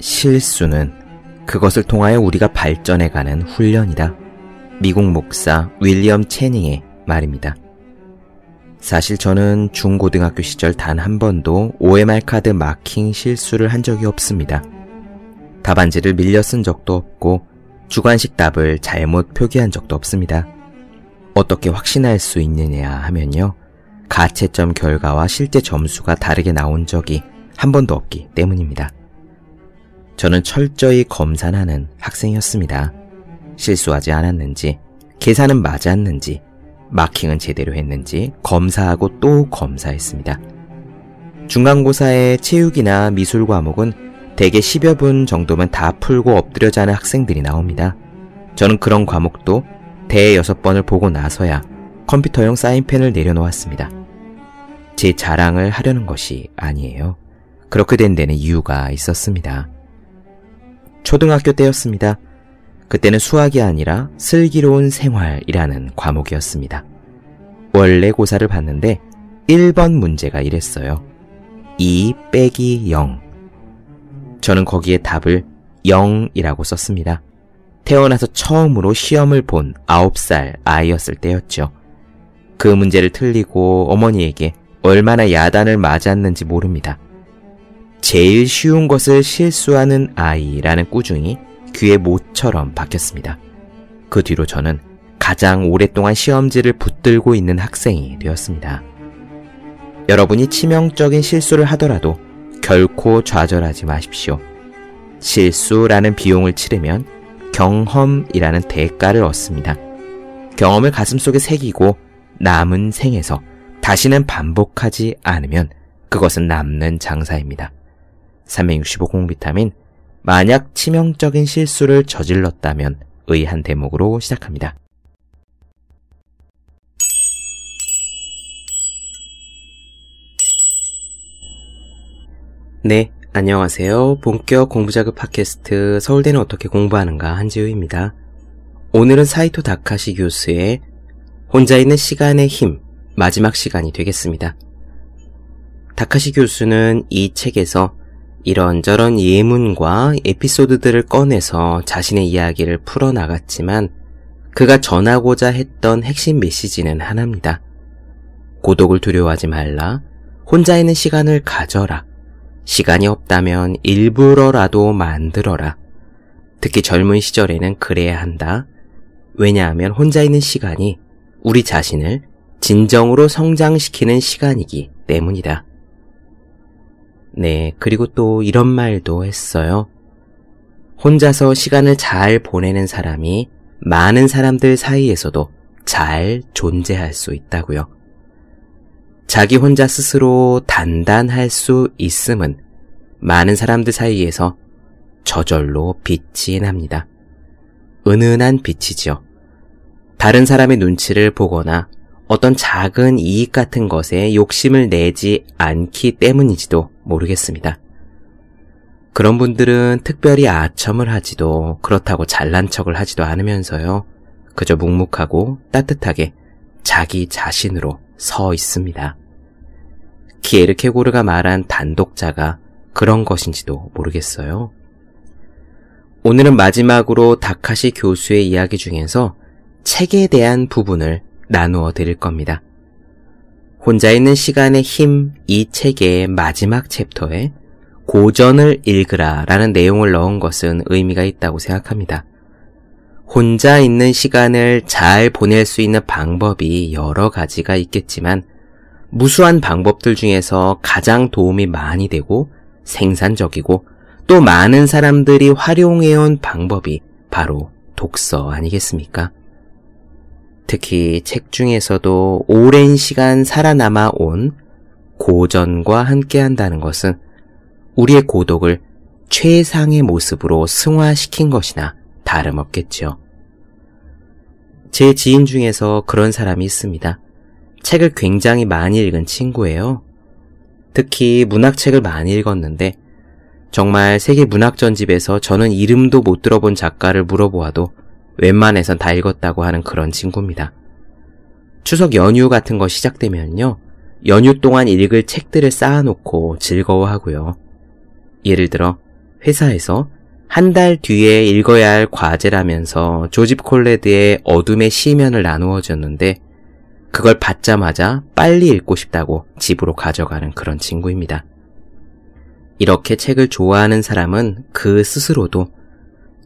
실수는 그것을 통하여 우리가 발전해가는 훈련이다. 미국 목사 윌리엄 체닝의 말입니다. 사실 저는 중고등학교 시절 단 한 번도 OMR 카드 마킹 실수를 한 적이 없습니다. 답안지를 밀려 쓴 적도 없고 주관식 답을 잘못 표기한 적도 없습니다. 어떻게 확신할 수 있느냐 하면요. 가채점 결과와 실제 점수가 다르게 나온 적이 한 번도 없기 때문입니다. 저는 철저히 검산하는 학생이었습니다. 실수하지 않았는지, 계산은 맞았는지, 마킹은 제대로 했는지 검사하고 또 검사했습니다. 중간고사의 체육이나 미술 과목은 대개 10여 분 정도면 다 풀고 엎드려 자는 학생들이 나옵니다. 저는 그런 과목도 대여섯 번을 보고 나서야 컴퓨터용 사인펜을 내려놓았습니다. 제 자랑을 하려는 것이 아니에요. 그렇게 된 데는 이유가 있었습니다. 초등학교 때였습니다. 그때는 수학이 아니라 슬기로운 생활이라는 과목이었습니다. 원래 고사를 봤는데 1번 문제가 이랬어요. 2 빼기 0. 저는 거기에 답을 0이라고 썼습니다. 태어나서 처음으로 시험을 본 9살 아이였을 때였죠. 그 문제를 틀리고 어머니에게 얼마나 야단을 맞았는지 모릅니다. 제일 쉬운 것을 실수하는 아이라는 꾸중이 귀에 못처럼 박혔습니다. 그 뒤로 저는 가장 오랫동안 시험지를 붙들고 있는 학생이 되었습니다. 여러분이 치명적인 실수를 하더라도 결코 좌절하지 마십시오. 실수라는 비용을 치르면 경험이라는 대가를 얻습니다. 경험을 가슴속에 새기고 남은 생에서 다시는 반복하지 않으면 그것은 남는 장사입니다. 365 공비타민 만약 치명적인 실수를 저질렀다면 의한 대목으로 시작합니다. 네, 안녕하세요. 본격 공부자극 팟캐스트 서울대는 어떻게 공부하는가 한지우입니다. 오늘은 사이토 다카시 교수의 혼자 있는 시간의 힘 마지막 시간이 되겠습니다. 다카시 교수는 이 책에서 이런저런 예문과 에피소드들을 꺼내서 자신의 이야기를 풀어나갔지만 그가 전하고자 했던 핵심 메시지는 하나입니다. 고독을 두려워하지 말라. 혼자 있는 시간을 가져라. 시간이 없다면 일부러라도 만들어라. 특히 젊은 시절에는 그래야 한다. 왜냐하면 혼자 있는 시간이 우리 자신을 진정으로 성장시키는 시간이기 때문이다. 네, 그리고 또 이런 말도 했어요. 혼자서 시간을 잘 보내는 사람이 많은 사람들 사이에서도 잘 존재할 수 있다고요. 자기 혼자 스스로 단단할 수 있음은 많은 사람들 사이에서 저절로 빛이 납니다. 은은한 빛이죠. 다른 사람의 눈치를 보거나 어떤 작은 이익 같은 것에 욕심을 내지 않기 때문이지도 모르겠습니다. 그런 분들은 특별히 아첨을 하지도 그렇다고 잘난 척을 하지도 않으면서요. 그저 묵묵하고 따뜻하게 자기 자신으로 서 있습니다. 키에르 케고르가 말한 단독자가 그런 것인지도 모르겠어요. 오늘은 마지막으로 다카시 교수의 이야기 중에서 책에 대한 부분을 나누어 드릴 겁니다. 혼자 있는 시간의 힘 이 책의 마지막 챕터에 고전을 읽으라 라는 내용을 넣은 것은 의미가 있다고 생각합니다. 혼자 있는 시간을 잘 보낼 수 있는 방법이 여러 가지가 있겠지만 무수한 방법들 중에서 가장 도움이 많이 되고 생산적이고 또 많은 사람들이 활용해온 방법이 바로 독서 아니겠습니까? 특히 책 중에서도 오랜 시간 살아남아 온 고전과 함께 한다는 것은 우리의 고독을 최상의 모습으로 승화시킨 것이나 다름없겠죠. 제 지인 중에서 그런 사람이 있습니다. 책을 굉장히 많이 읽은 친구예요. 특히 문학책을 많이 읽었는데 정말 세계 문학전집에서 저는 이름도 못 들어본 작가를 물어보아도 웬만해선 다 읽었다고 하는 그런 친구입니다. 추석 연휴 같은 거 시작되면요. 연휴 동안 읽을 책들을 쌓아놓고 즐거워하고요. 예를 들어 회사에서 한 달 뒤에 읽어야 할 과제라면서 조집 콜레드의 어둠의 시면을 나누어 줬는데 그걸 받자마자 빨리 읽고 싶다고 집으로 가져가는 그런 친구입니다. 이렇게 책을 좋아하는 사람은 그 스스로도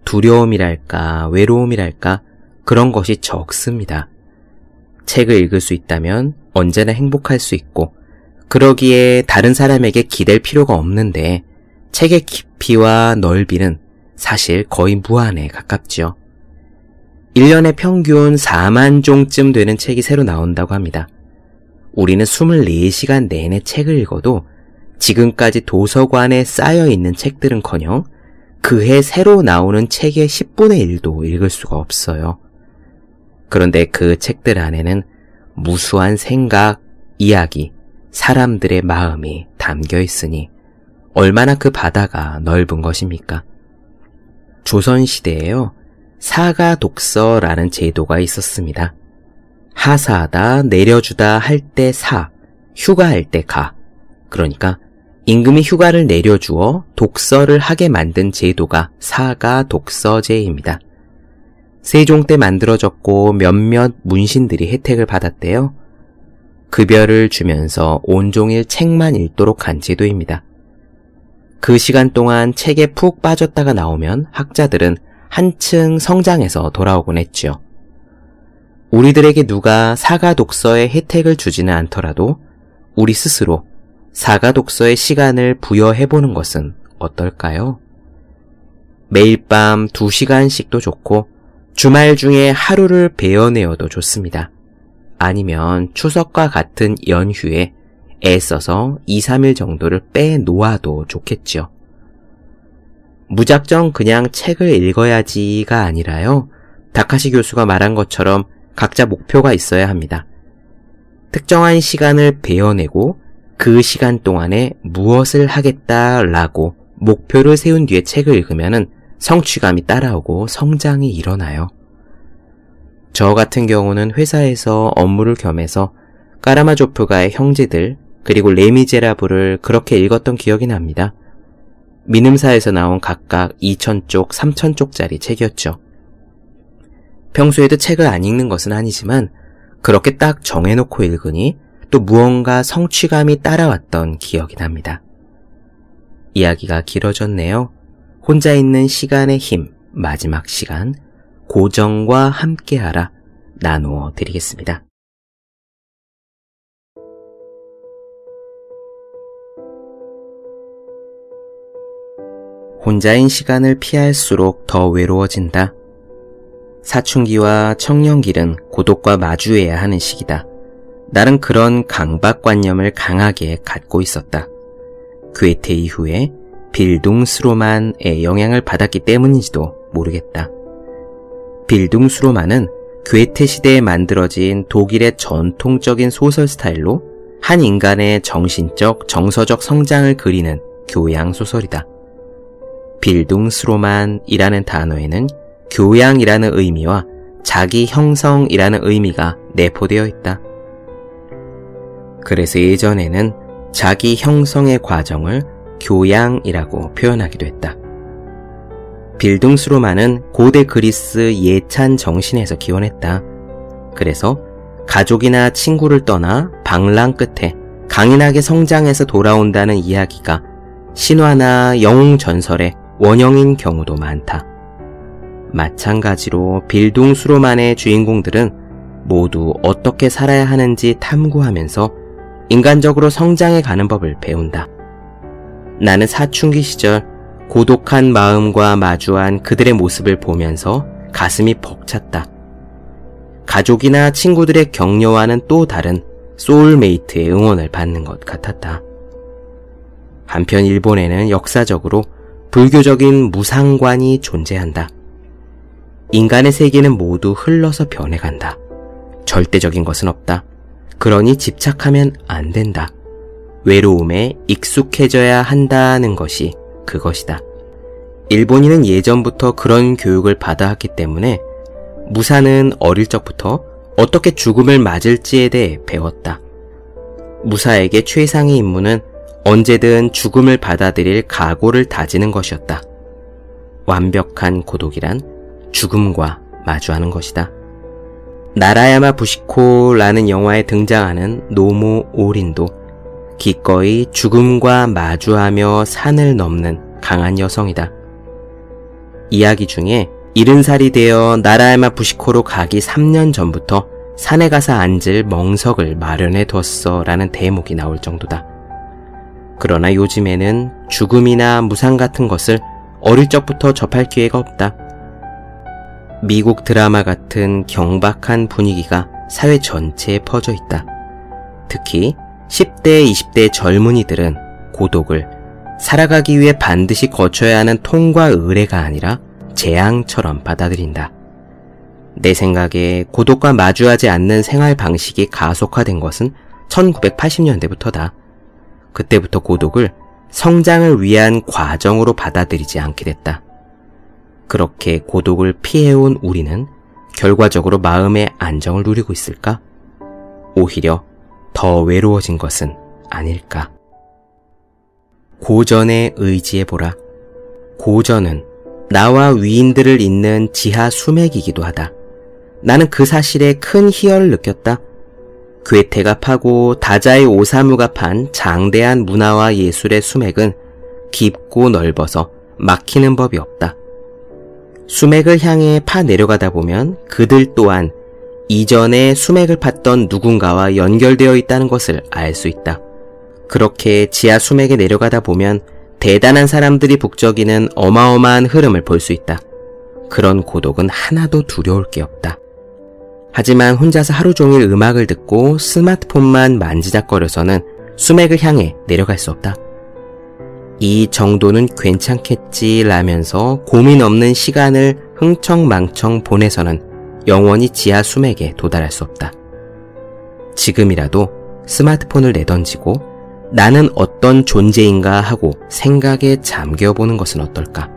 두려움이랄까, 외로움이랄까, 그런 것이 적습니다. 책을 읽을 수 있다면 언제나 행복할 수 있고, 그러기에 다른 사람에게 기댈 필요가 없는데, 책의 깊이와 넓이는 사실 거의 무한에 가깝지요. 1년에 평균 4만 종쯤 되는 책이 새로 나온다고 합니다. 우리는 24시간 내내 책을 읽어도 지금까지 도서관에 쌓여 있는 책들은커녕 그해 새로 나오는 책의 10분의 1도 읽을 수가 없어요. 그런데 그 책들 안에는 무수한 생각, 이야기, 사람들의 마음이 담겨 있으니 얼마나 그 바다가 넓은 것입니까? 조선시대에요. 사가 독서라는 제도가 있었습니다. 하사하다, 내려주다 할 때 사, 휴가할 때 가. 그러니까 임금이 휴가를 내려주어 독서를 하게 만든 제도가 사가 독서제입니다. 세종 때 만들어졌고 몇몇 문신들이 혜택을 받았대요. 급여를 주면서 온종일 책만 읽도록 한 제도입니다. 그 시간 동안 책에 푹 빠졌다가 나오면 학자들은 한층 성장해서 돌아오곤 했지요. 우리들에게 누가 사가 독서의 혜택을 주지는 않더라도 우리 스스로 사가 독서의 시간을 부여해보는 것은 어떨까요? 매일 밤 2시간씩도 좋고 주말 중에 하루를 베어내어도 좋습니다. 아니면 추석과 같은 연휴에 애써서 2, 3일 정도를 빼놓아도 좋겠죠. 무작정 그냥 책을 읽어야지가 아니라요. 다카시 교수가 말한 것처럼 각자 목표가 있어야 합니다. 특정한 시간을 베어내고 그 시간 동안에 무엇을 하겠다라고 목표를 세운 뒤에 책을 읽으면 성취감이 따라오고 성장이 일어나요. 저 같은 경우는 회사에서 업무를 겸해서 까라마조프가의 형제들 그리고 레미제라블을 그렇게 읽었던 기억이 납니다. 민음사에서 나온 각각 2,000쪽, 3,000쪽짜리 책이었죠. 평소에도 책을 안 읽는 것은 아니지만 그렇게 딱 정해놓고 읽으니 또 무언가 성취감이 따라왔던 기억이 납니다. 이야기가 길어졌네요. 혼자 있는 시간의 힘, 마지막 시간, 고정과 함께하라 나누어 드리겠습니다. 혼자인 시간을 피할수록 더 외로워진다. 사춘기와 청년기는 고독과 마주해야 하는 시기다. 나는 그런 강박관념을 강하게 갖고 있었다. 괴테 이후에 빌둥스로만의 영향을 받았기 때문인지도 모르겠다. 빌둥스로만은 괴테 시대에 만들어진 독일의 전통적인 소설 스타일로 한 인간의 정신적, 정서적 성장을 그리는 교양 소설이다. 빌둥스로만이라는 단어에는 교양이라는 의미와 자기 형성이라는 의미가 내포되어 있다. 그래서 예전에는 자기 형성의 과정을 교양이라고 표현하기도 했다. 빌둥스로만은 고대 그리스 예찬 정신에서 기원했다. 그래서 가족이나 친구를 떠나 방랑 끝에 강인하게 성장해서 돌아온다는 이야기가 신화나 영웅 전설의 원형인 경우도 많다. 마찬가지로 빌둥수로만의 주인공들은 모두 어떻게 살아야 하는지 탐구하면서 인간적으로 성장해 가는 법을 배운다. 나는 사춘기 시절 고독한 마음과 마주한 그들의 모습을 보면서 가슴이 벅찼다. 가족이나 친구들의 격려와는 또 다른 소울메이트의 응원을 받는 것 같았다. 한편 일본에는 역사적으로 불교적인 무상관이 존재한다. 인간의 세계는 모두 흘러서 변해간다. 절대적인 것은 없다. 그러니 집착하면 안 된다. 외로움에 익숙해져야 한다는 것이 그것이다. 일본인은 예전부터 그런 교육을 받아왔기 때문에 무사는 어릴 적부터 어떻게 죽음을 맞을지에 대해 배웠다. 무사에게 최상의 임무는 언제든 죽음을 받아들일 각오를 다지는 것이었다. 완벽한 고독이란 죽음과 마주하는 것이다. 나라야마 부시코라는 영화에 등장하는 노모 오린도 기꺼이 죽음과 마주하며 산을 넘는 강한 여성이다. 이야기 중에 이른 살이 되어 나라야마 부시코로 가기 3년 전부터 산에 가서 앉을 멍석을 마련해 뒀어 라는 대목이 나올 정도다. 그러나 요즘에는 죽음이나 무상 같은 것을 어릴 적부터 접할 기회가 없다. 미국 드라마 같은 경박한 분위기가 사회 전체에 퍼져 있다. 특히 10대, 20대 젊은이들은 고독을 살아가기 위해 반드시 거쳐야 하는 통과 의례가 아니라 재앙처럼 받아들인다. 내 생각에 고독과 마주하지 않는 생활 방식이 가속화된 것은 1980년대부터다. 그때부터 고독을 성장을 위한 과정으로 받아들이지 않게 됐다. 그렇게 고독을 피해온 우리는 결과적으로 마음의 안정을 누리고 있을까? 오히려 더 외로워진 것은 아닐까? 고전의 의지해보라. 고전은 나와 위인들을 잇는 지하 수맥이기도 하다. 나는 그 사실에 큰 희열을 느꼈다. 괴테가 파고 다자의 오사무가 판 장대한 문화와 예술의 수맥은 깊고 넓어서 막히는 법이 없다. 수맥을 향해 파 내려가다 보면 그들 또한 이전에 수맥을 팠던 누군가와 연결되어 있다는 것을 알 수 있다. 그렇게 지하 수맥에 내려가다 보면 대단한 사람들이 북적이는 어마어마한 흐름을 볼 수 있다. 그런 고독은 하나도 두려울 게 없다. 하지만 혼자서 하루 종일 음악을 듣고 스마트폰만 만지작거려서는 수맥을 향해 내려갈 수 없다. 이 정도는 괜찮겠지라면서 고민 없는 시간을 흥청망청 보내서는 영원히 지하 수맥에 도달할 수 없다. 지금이라도 스마트폰을 내던지고 나는 어떤 존재인가 하고 생각에 잠겨보는 것은 어떨까?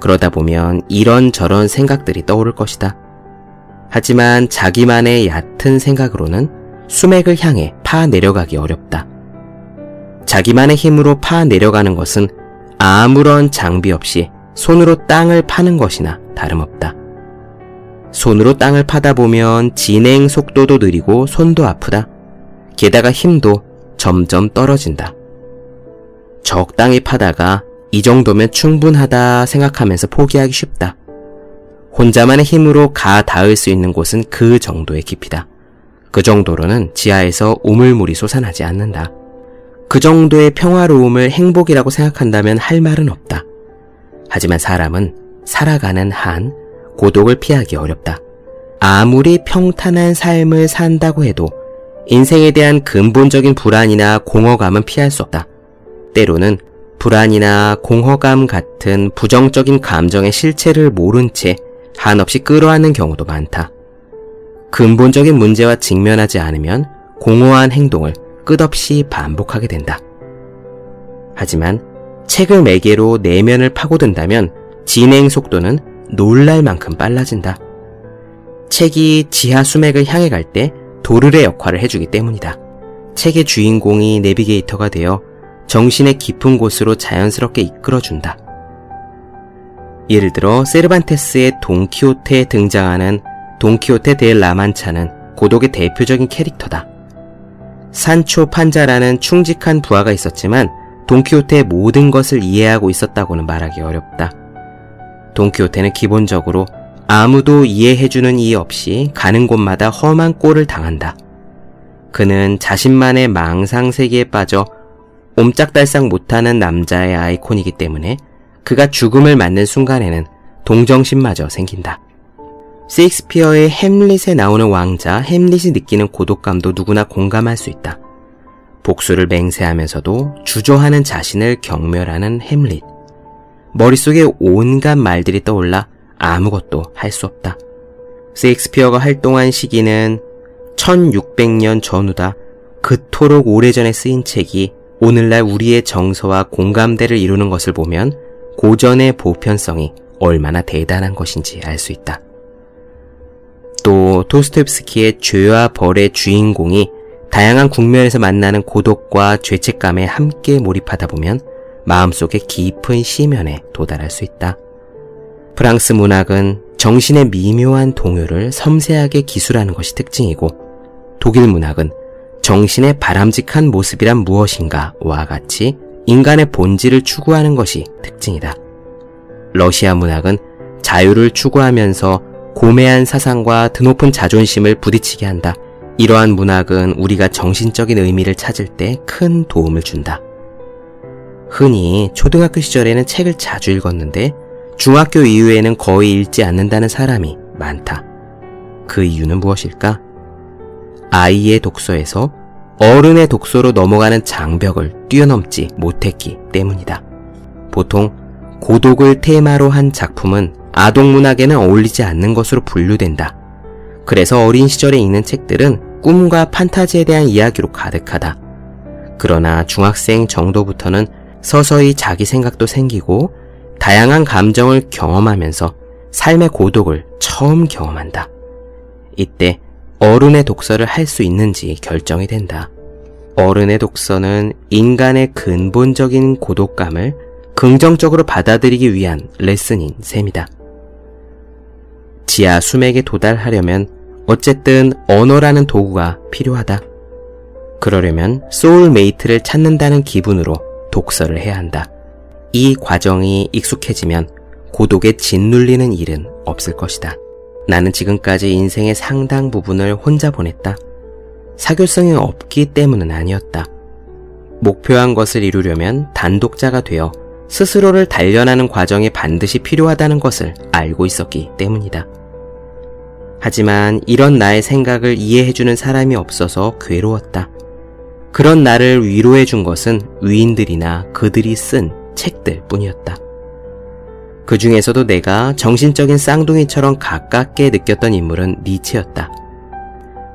그러다 보면 이런저런 생각들이 떠오를 것이다. 하지만 자기만의 얕은 생각으로는 수맥을 향해 파 내려가기 어렵다. 자기만의 힘으로 파 내려가는 것은 아무런 장비 없이 손으로 땅을 파는 것이나 다름없다. 손으로 땅을 파다 보면 진행 속도도 느리고 손도 아프다. 게다가 힘도 점점 떨어진다. 적당히 파다가 이 정도면 충분하다 생각하면서 포기하기 쉽다. 혼자만의 힘으로 가 닿을 수 있는 곳은 그 정도의 깊이다. 그 정도로는 지하에서 우물물이 솟아나지 않는다. 그 정도의 평화로움을 행복이라고 생각한다면 할 말은 없다. 하지만 사람은 살아가는 한 고독을 피하기 어렵다. 아무리 평탄한 삶을 산다고 해도 인생에 대한 근본적인 불안이나 공허감은 피할 수 없다. 때로는 불안이나 공허감 같은 부정적인 감정의 실체를 모른 채 한없이 끌어안는 경우도 많다. 근본적인 문제와 직면하지 않으면 공허한 행동을 끝없이 반복하게 된다. 하지만 책을 매개로 내면을 파고든다면 진행 속도는 놀랄 만큼 빨라진다. 책이 지하 수맥을 향해 갈 때 도르의 역할을 해주기 때문이다. 책의 주인공이 내비게이터가 되어 정신의 깊은 곳으로 자연스럽게 이끌어준다. 예를 들어 세르반테스의 돈키호테에 등장하는 돈키호테 델 라만차는 고독의 대표적인 캐릭터다. 산초 판자라는 충직한 부하가 있었지만 돈키호테의 모든 것을 이해하고 있었다고는 말하기 어렵다. 돈키호테는 기본적으로 아무도 이해해주는 이 없이 가는 곳마다 험한 꼴을 당한다. 그는 자신만의 망상 세계에 빠져 옴짝달싹 못하는 남자의 아이콘이기 때문에 그가 죽음을 맞는 순간에는 동정심마저 생긴다. 세익스피어의 햄릿에 나오는 왕자 햄릿이 느끼는 고독감도 누구나 공감할 수 있다. 복수를 맹세하면서도 주저하는 자신을 경멸하는 햄릿. 머릿속에 온갖 말들이 떠올라 아무것도 할 수 없다. 세익스피어가 활동한 시기는 1600년 전후다. 그토록 오래전에 쓰인 책이 오늘날 우리의 정서와 공감대를 이루는 것을 보면 고전의 보편성이 얼마나 대단한 것인지 알 수 있다. 또 토스토옙스키의 죄와 벌의 주인공이 다양한 국면에서 만나는 고독과 죄책감에 함께 몰입하다 보면 마음속의 깊은 시면에 도달할 수 있다. 프랑스 문학은 정신의 미묘한 동요를 섬세하게 기술하는 것이 특징이고 독일 문학은 정신의 바람직한 모습이란 무엇인가와 같이 인간의 본질을 추구하는 것이 특징이다. 러시아 문학은 자유를 추구하면서 고매한 사상과 드높은 자존심을 부딪히게 한다. 이러한 문학은 우리가 정신적인 의미를 찾을 때 큰 도움을 준다. 흔히 초등학교 시절에는 책을 자주 읽었는데 중학교 이후에는 거의 읽지 않는다는 사람이 많다. 그 이유는 무엇일까? 아이의 독서에서 어른의 독서로 넘어가는 장벽을 뛰어넘지 못했기 때문이다. 보통 고독을 테마로 한 작품은 아동문학에는 어울리지 않는 것으로 분류된다. 그래서 어린 시절에 읽는 책들은 꿈과 판타지에 대한 이야기로 가득하다. 그러나 중학생 정도부터는 서서히 자기 생각도 생기고 다양한 감정을 경험하면서 삶의 고독을 처음 경험한다. 이때 어른의 독서를 할 수 있는지 결정이 된다. 어른의 독서는 인간의 근본적인 고독감을 긍정적으로 받아들이기 위한 레슨인 셈이다. 지하 수맥에 도달하려면 어쨌든 언어라는 도구가 필요하다. 그러려면 soulmate를 찾는다는 기분으로 독서를 해야 한다. 이 과정이 익숙해지면 고독에 짓눌리는 일은 없을 것이다. 나는 지금까지 인생의 상당 부분을 혼자 보냈다. 사교성이 없기 때문은 아니었다. 목표한 것을 이루려면 단독자가 되어 스스로를 단련하는 과정이 반드시 필요하다는 것을 알고 있었기 때문이다. 하지만 이런 나의 생각을 이해해주는 사람이 없어서 괴로웠다. 그런 나를 위로해준 것은 위인들이나 그들이 쓴 책들 뿐이었다. 그 중에서도 내가 정신적인 쌍둥이처럼 가깝게 느꼈던 인물은 니체였다.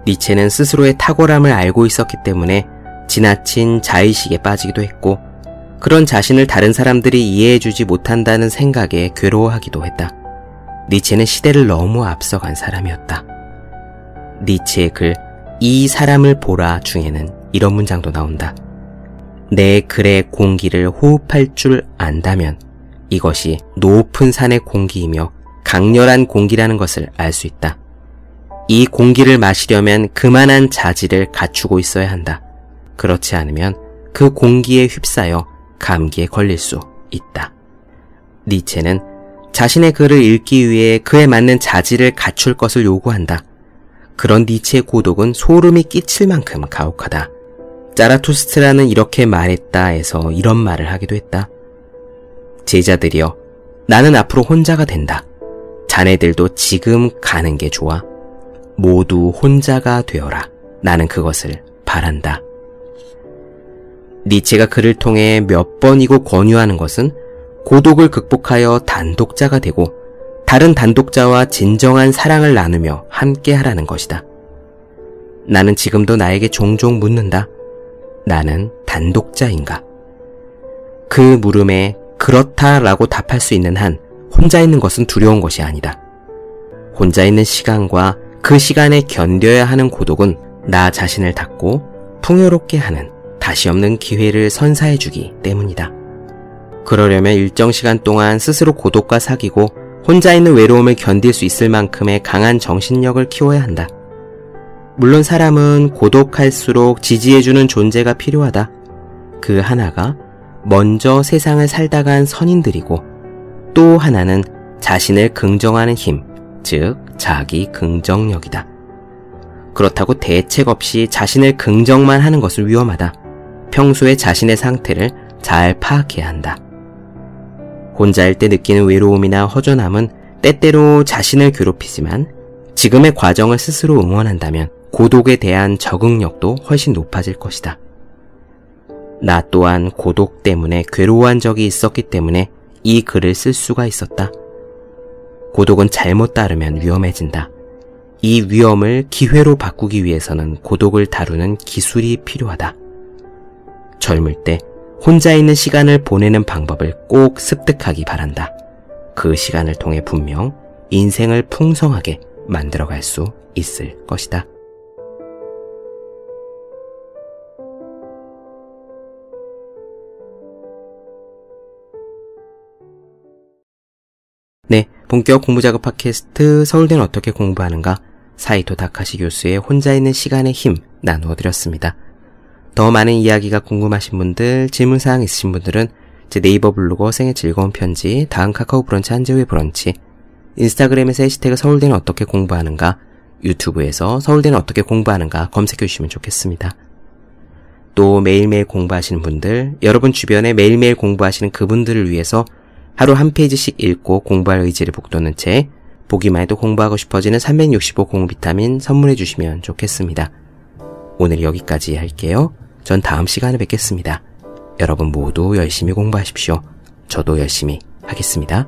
니체는 스스로의 탁월함을 알고 있었기 때문에 지나친 자의식에 빠지기도 했고 그런 자신을 다른 사람들이 이해해주지 못한다는 생각에 괴로워하기도 했다. 니체는 시대를 너무 앞서간 사람이었다. 니체의 글, 이 사람을 보라 중에는 이런 문장도 나온다. 내 글의 공기를 호흡할 줄 안다면 이것이 높은 산의 공기이며 강렬한 공기라는 것을 알 수 있다. 이 공기를 마시려면 그만한 자질을 갖추고 있어야 한다. 그렇지 않으면 그 공기에 휩싸여 감기에 걸릴 수 있다. 니체는 자신의 글을 읽기 위해 그에 맞는 자질을 갖출 것을 요구한다. 그런 니체의 고독은 소름이 끼칠 만큼 가혹하다. 자라투스트라는 이렇게 말했다 해서 이런 말을 하기도 했다. 제자들이여, 나는 앞으로 혼자가 된다. 자네들도 지금 가는 게 좋아. 모두 혼자가 되어라. 나는 그것을 바란다. 니체가 그를 통해 몇 번이고 권유하는 것은 고독을 극복하여 단독자가 되고 다른 단독자와 진정한 사랑을 나누며 함께 하라는 것이다. 나는 지금도 나에게 종종 묻는다. 나는 단독자인가? 그 물음에 그렇다라고 답할 수 있는 한 혼자 있는 것은 두려운 것이 아니다. 혼자 있는 시간과 그 시간에 견뎌야 하는 고독은 나 자신을 닫고 풍요롭게 하는 다시 없는 기회를 선사해 주기 때문이다. 그러려면 일정 시간 동안 스스로 고독과 사귀고 혼자 있는 외로움을 견딜 수 있을 만큼의 강한 정신력을 키워야 한다. 물론 사람은 고독할수록 지지해주는 존재가 필요하다. 그 하나가 먼저 세상을 살다 간 선인들이고 또 하나는 자신을 긍정하는 힘, 즉, 자기 긍정력이다. 그렇다고 대책 없이 자신을 긍정만 하는 것은 위험하다. 평소에 자신의 상태를 잘 파악해야 한다. 혼자일 때 느끼는 외로움이나 허전함은 때때로 자신을 괴롭히지만 지금의 과정을 스스로 응원한다면 고독에 대한 적응력도 훨씬 높아질 것이다. 나 또한 고독 때문에 괴로워한 적이 있었기 때문에 이 글을 쓸 수가 있었다. 고독은 잘못 따르면 위험해진다. 이 위험을 기회로 바꾸기 위해서는 고독을 다루는 기술이 필요하다. 젊을 때 혼자 있는 시간을 보내는 방법을 꼭 습득하기 바란다. 그 시간을 통해 분명 인생을 풍성하게 만들어갈 수 있을 것이다. 네, 본격 공부작업 팟캐스트 서울대는 어떻게 공부하는가 사이토 다카시 교수의 혼자 있는 시간의 힘 나누어 드렸습니다. 더 많은 이야기가 궁금하신 분들, 질문사항 있으신 분들은 제 네이버 블로그 생애 즐거운 편지, 다음 카카오 브런치 한재우의 브런치, 인스타그램에서 해시태그 서울대는 어떻게 공부하는가, 유튜브에서 서울대는 어떻게 공부하는가 검색해 주시면 좋겠습니다. 또 매일매일 공부하시는 분들, 여러분 주변에 매일매일 공부하시는 그분들을 위해서 하루 한 페이지씩 읽고 공부할 의지를 북돋는 책, 보기만 해도 공부하고 싶어지는 365 공부 비타민 선물해 주시면 좋겠습니다. 오늘 여기까지 할게요. 전 다음 시간에 뵙겠습니다. 여러분 모두 열심히 공부하십시오. 저도 열심히 하겠습니다.